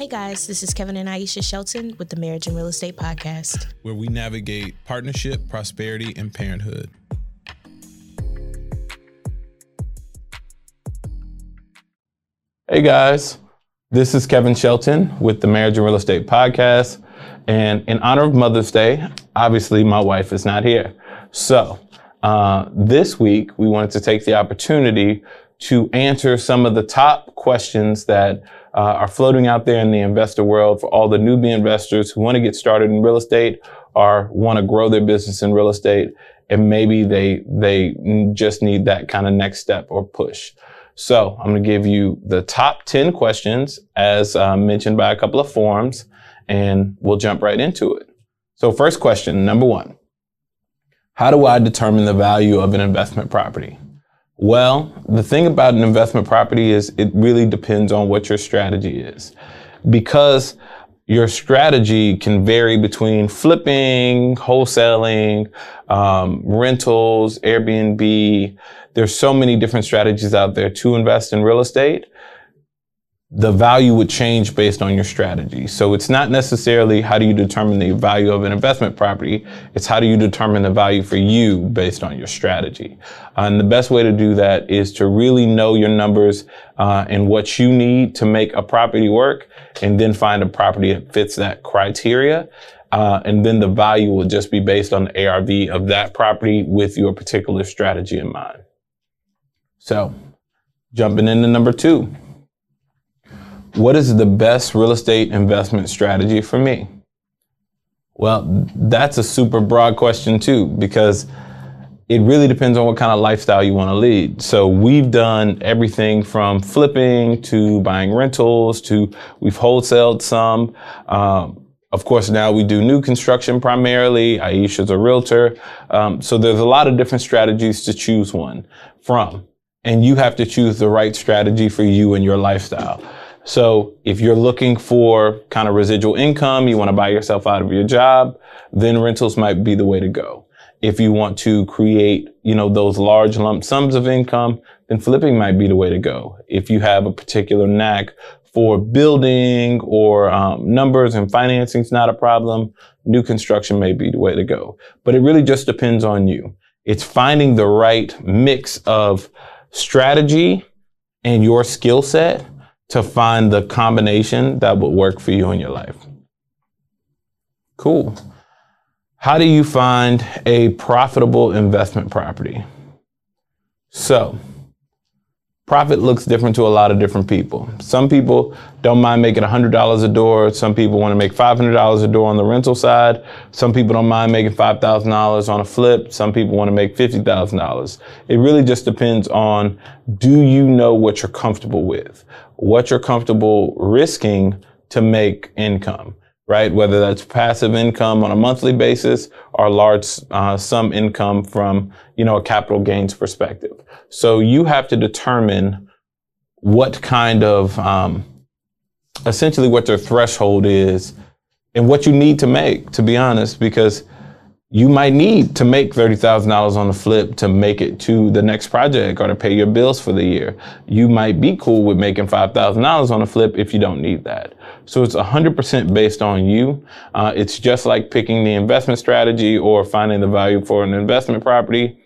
Hey guys, this is Kevin and Aisha Shelton with the Marriage and Real Estate Podcast, where we navigate partnership, prosperity, and parenthood. Hey guys, this is Kevin Shelton with the Marriage and Real Estate Podcast. And in honor of Mother's Day, obviously my wife is not here. So uh, this week, we wanted to take the opportunity to answer some of the top questions that uh, are floating out there in the investor world for all the newbie investors who want to get started in real estate or want to grow their business in real estate. And maybe they, they just need that kind of next step or push. So I'm going to give you the top 10 questions as uh, mentioned by a couple of forums and we'll jump right into it. So first question, number one. How do I determine the value of an investment property? Well, the thing about an investment property is it really depends on what your strategy is. Because your strategy can vary between flipping, wholesaling, um, rentals, Airbnb. There's so many different strategies out there to invest in real estate the value would change based on your strategy. So it's not necessarily how do you determine the value of an investment property. It's how do you determine the value for you based on your strategy. Uh, and the best way to do that is to really know your numbers uh, and what you need to make a property work and then find a property that fits that criteria. Uh, and then the value will just be based on the ARV of that property with your particular strategy in mind. So jumping into number two what is the best real estate investment strategy for me? Well, that's a super broad question too, because it really depends on what kind of lifestyle you want to lead. So we've done everything from flipping to buying rentals to we've wholesaled some. Um, of course, now we do new construction primarily. Aisha's a realtor. Um, so there's a lot of different strategies to choose one from. And you have to choose the right strategy for you and your lifestyle. So if you're looking for kind of residual income, you want to buy yourself out of your job, then rentals might be the way to go. If you want to create, you know, those large lump sums of income, then flipping might be the way to go. If you have a particular knack for building or um, numbers and financing is not a problem, new construction may be the way to go. But it really just depends on you. It's finding the right mix of strategy and your skill set to find the combination that would work for you in your life. Cool. How do you find a profitable investment property? So, profit looks different to a lot of different people. Some people don't mind making $100 a door. Some people want to make $500 a door on the rental side. Some people don't mind making $5,000 on a flip. Some people want to make $50,000. It really just depends on do you know what you're comfortable with? What you're comfortable risking to make income? Right? Whether that's passive income on a monthly basis or large uh, sum income from, you know, a capital gains perspective. So you have to determine what kind of, um, essentially what your threshold is and what you need to make, to be honest, because you might need to make $30,000 on the flip to make it to the next project or to pay your bills for the year. You might be cool with making $5,000 on a flip if you don't need that. So it's 100% based on you. Uh, it's just like picking the investment strategy or finding the value for an investment property.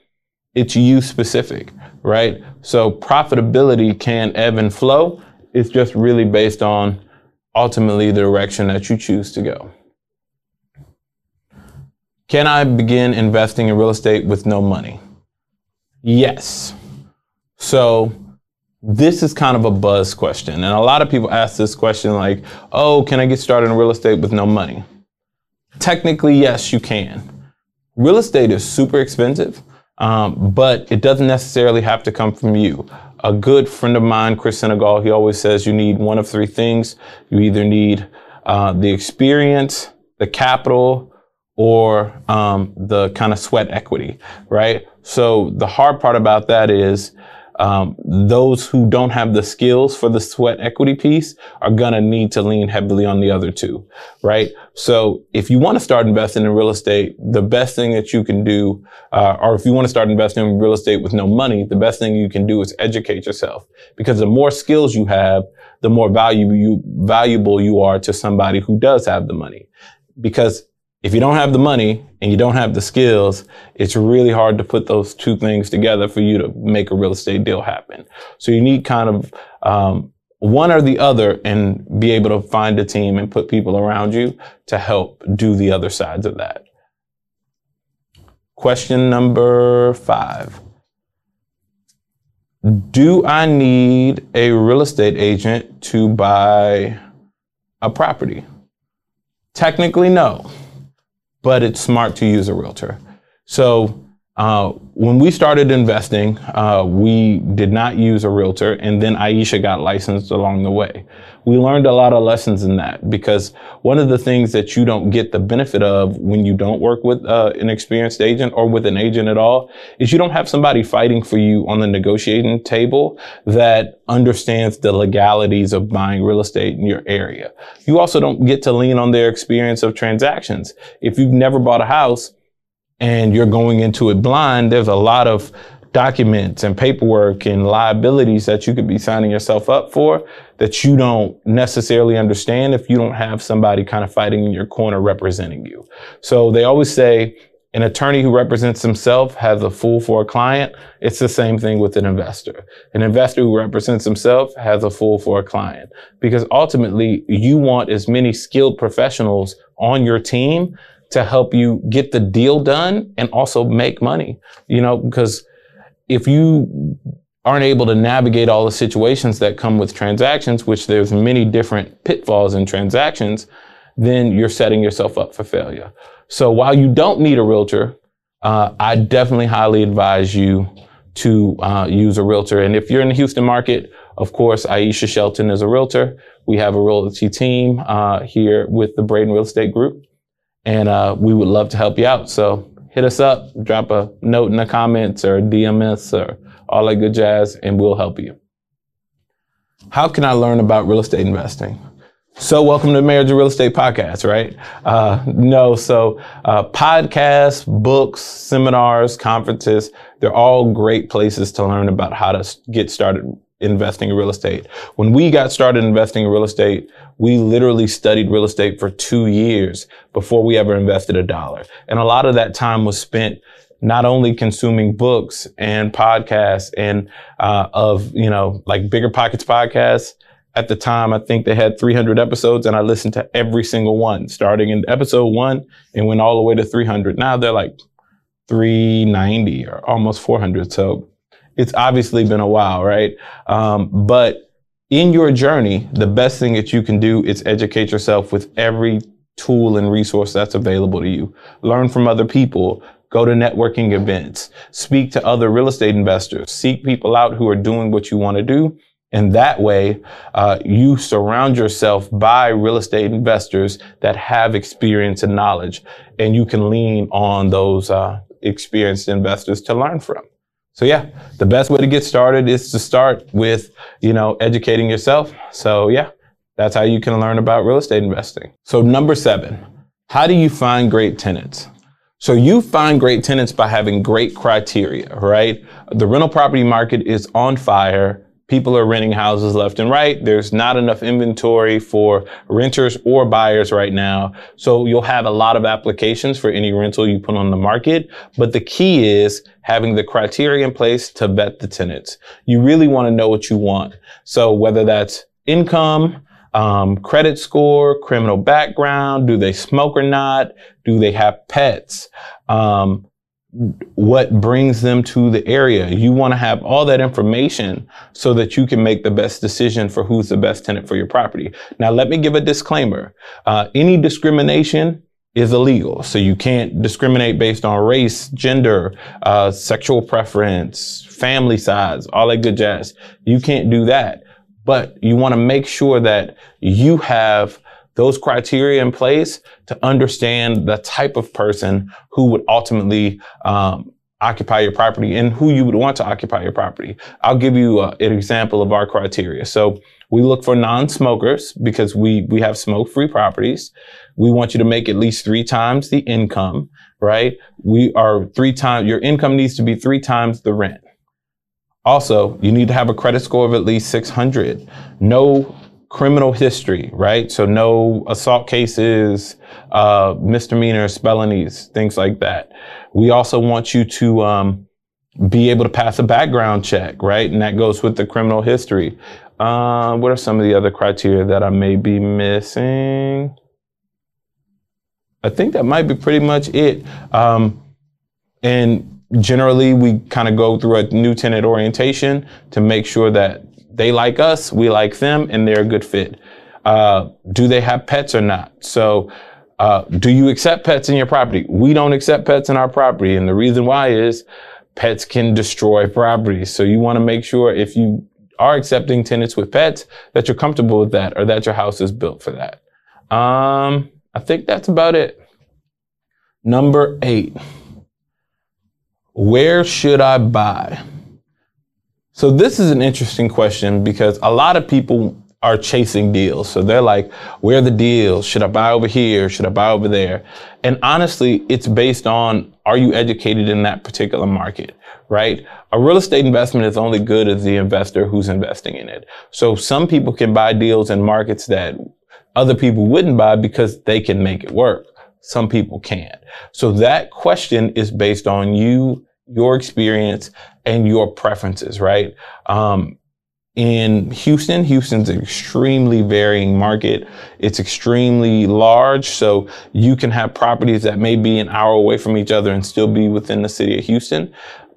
It's you specific, right? So profitability can ebb and flow. It's just really based on ultimately the direction that you choose to go. Can I begin investing in real estate with no money? Yes. So this is kind of a buzz question. And a lot of people ask this question like, oh, can I get started in real estate with no money? Technically, yes, you can. Real estate is super expensive, um, but it doesn't necessarily have to come from you. A good friend of mine, Chris Senegal, he always says you need one of three things. You either need uh, the experience, the capital, or um, the kind of sweat equity, right? So the hard part about that is um, those who don't have the skills for the sweat equity piece are to need to lean heavily on the other two, right? So if you want to start investing in real estate, the best thing that you can do, uh, or if you want to start investing in real estate with no money, the best thing you can do is educate yourself because the more skills you have, the more value you, valuable you are to somebody who does have the money. Because if you don't have the money and you don't have the skills, it's really hard to put those two things together for you to make a real estate deal happen. So you need kind of um, one or the other and be able to find a team and put people around you to help do the other sides of that. Question number five. Do I need a real estate agent to buy a property? Technically, no but it's smart to use a realtor. So uh, when we started investing, uh, we did not use a realtor, and then Aisha got licensed along the way. We learned a lot of lessons in that because one of the things that you don't get the benefit of when you don't work with uh, an experienced agent or with an agent at all is you don't have somebody fighting for you on the negotiating table that understands the legalities of buying real estate in your area. You also don't get to lean on their experience of transactions. If you've never bought a house, and you're going into it blind, there's a lot of documents and paperwork and liabilities that you could be signing yourself up for that you don't necessarily understand if you don't have somebody kind of fighting in your corner representing you. So they always say an attorney who represents himself has a fool for a client. It's the same thing with an investor. An investor who represents himself has a fool for a client because ultimately you want as many skilled professionals on your team to help you get the deal done and also make money, you know, because if you aren't able to navigate all the situations that come with transactions, which there's many different pitfalls in transactions, then you're setting yourself up for failure. So while you don't need a realtor, uh, I definitely highly advise you to uh, use a realtor. And if you're in the Houston market, of course, Aisha Shelton is a realtor. We have a realty team uh, here with the Braden Real Estate Group and uh, we would love to help you out. So hit us up, drop a note in the comments or DM us or all that good jazz, and we'll help you. How can I learn about real estate investing? So welcome to Marriage and Real Estate Podcast, right? Uh, no, so uh, podcasts, books, seminars, conferences, they're all great places to learn about how to get started investing in real estate. When we got started investing in real estate, we literally studied real estate for two years before we ever invested a dollar. And a lot of that time was spent not only consuming books and podcasts and uh, of, you know, like Bigger Pockets podcasts. At the time, I think they had 300 episodes and I listened to every single one, starting in episode one and went all the way to 300. Now they're like 390 or almost 400. So it's obviously been a while, right? Um, but in your journey, the best thing that you can do is educate yourself with every tool and resource that's available to you. Learn from other people. Go to networking events. Speak to other real estate investors. Seek people out who are doing what you want to do. And that way, uh, you surround yourself by real estate investors that have experience and knowledge, and you can lean on those uh, experienced investors to learn from. So yeah, the best way to get started is to start with, you know, educating yourself. So yeah, that's how you can learn about real estate investing. So number seven, how do you find great tenants? So you find great tenants by having great criteria, right? The rental property market is on fire. People are renting houses left and right. There's not enough inventory for renters or buyers right now. So you'll have a lot of applications for any rental you put on the market. But the key is having the criteria in place to vet the tenants. You really want to know what you want. So whether that's income, um, credit score, criminal background, do they smoke or not? Do they have pets? Um, what brings them to the area. You want to have all that information so that you can make the best decision for who's the best tenant for your property. Now, let me give a disclaimer. Uh, any discrimination is illegal. So you can't discriminate based on race, gender, uh, sexual preference, family size, all that good jazz. You can't do that. But you want to make sure that you have those criteria in place to understand the type of person who would ultimately um, occupy your property and who you would want to occupy your property. I'll give you uh, an example of our criteria. So we look for non-smokers because we we have smoke-free properties. We want you to make at least three times the income, right? We are three times your income needs to be three times the rent. Also, you need to have a credit score of at least 600. No criminal history, right? So no assault cases, uh, misdemeanors, felonies, things like that. We also want you to um, be able to pass a background check, right? And that goes with the criminal history. Uh, what are some of the other criteria that I may be missing? I think that might be pretty much it. Um, and generally, we kind of go through a new tenant orientation to make sure that they like us, we like them, and they're a good fit. Uh, do they have pets or not? So, uh, do you accept pets in your property? We don't accept pets in our property. And the reason why is pets can destroy properties. So you want to make sure if you are accepting tenants with pets that you're comfortable with that or that your house is built for that. Um, I think that's about it. Number eight. Where should I buy? So this is an interesting question because a lot of people are chasing deals. So they're like, where are the deals? Should I buy over here? Should I buy over there? And honestly, it's based on are you educated in that particular market, right? A real estate investment is only good as the investor who's investing in it. So some people can buy deals in markets that other people wouldn't buy because they can make it work. Some people can't. So that question is based on you, your experience, and your preferences, right? Um, in Houston, Houston's an extremely varying market. It's extremely large, so you can have properties that may be an hour away from each other and still be within the city of Houston.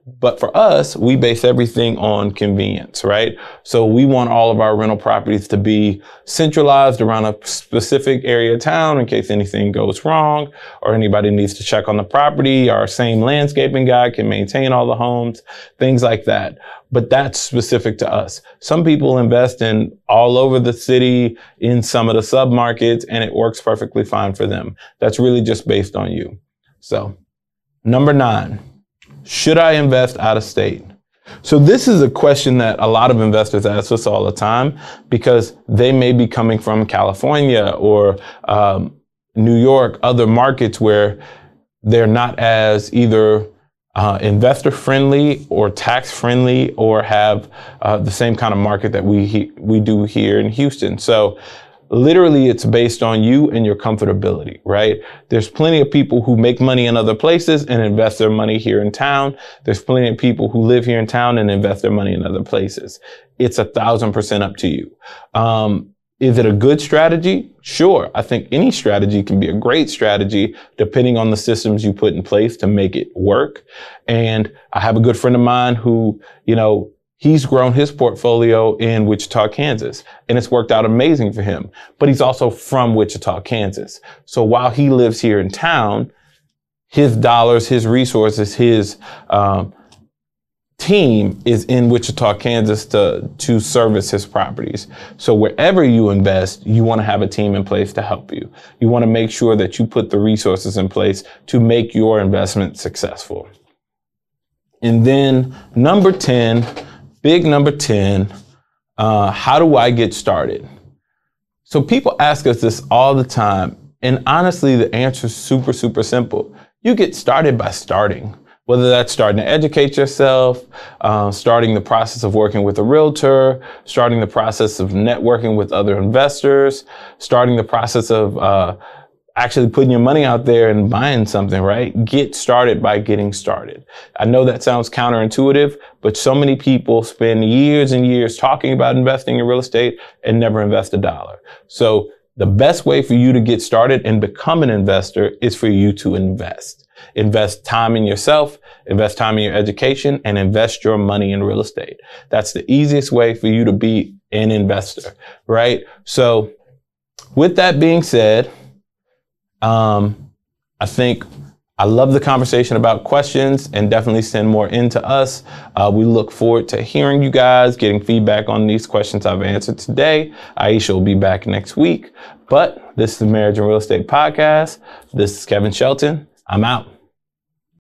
But for us, we base everything on convenience, right? So we want all of our rental properties to be centralized around a specific area of town in case anything goes wrong or anybody needs to check on the property. Our same landscaping guy can maintain all the homes, things like that. But that's specific to us. Some people invest in all over the city in some of the submarkets and it works perfectly fine for them. That's really just based on you. So number nine. Should I invest out of state? So this is a question that a lot of investors ask us all the time because they may be coming from California or um, New York, other markets where they're not as either uh, investor friendly or tax friendly or have uh, the same kind of market that we we do here in Houston. So literally it's based on you and your comfortability, right? There's plenty of people who make money in other places and invest their money here in town. There's plenty of people who live here in town and invest their money in other places. It's a thousand percent up to you. Um, is it a good strategy? Sure. I think any strategy can be a great strategy depending on the systems you put in place to make it work. And I have a good friend of mine who, you know, He's grown his portfolio in Wichita, Kansas, and it's worked out amazing for him. But he's also from Wichita, Kansas. So while he lives here in town, his dollars, his resources, his um, team is in Wichita, Kansas to, to service his properties. So wherever you invest, you want to have a team in place to help you. You want to make sure that you put the resources in place to make your investment successful. And then number 10, big number 10, uh, how do I get started? So people ask us this all the time. And honestly, the answer is super, super simple. You get started by starting, whether that's starting to educate yourself, uh, starting the process of working with a realtor, starting the process of networking with other investors, starting the process of uh, actually putting your money out there and buying something, right? Get started by getting started. I know that sounds counterintuitive, but so many people spend years and years talking about investing in real estate and never invest a dollar. So the best way for you to get started and become an investor is for you to invest. Invest time in yourself, invest time in your education, and invest your money in real estate. That's the easiest way for you to be an investor, right? So with that being said, um, I think I love the conversation about questions and definitely send more in to us. Uh, we look forward to hearing you guys, getting feedback on these questions I've answered today. Aisha will be back next week. But this is the Marriage and Real Estate Podcast. This is Kevin Shelton. I'm out.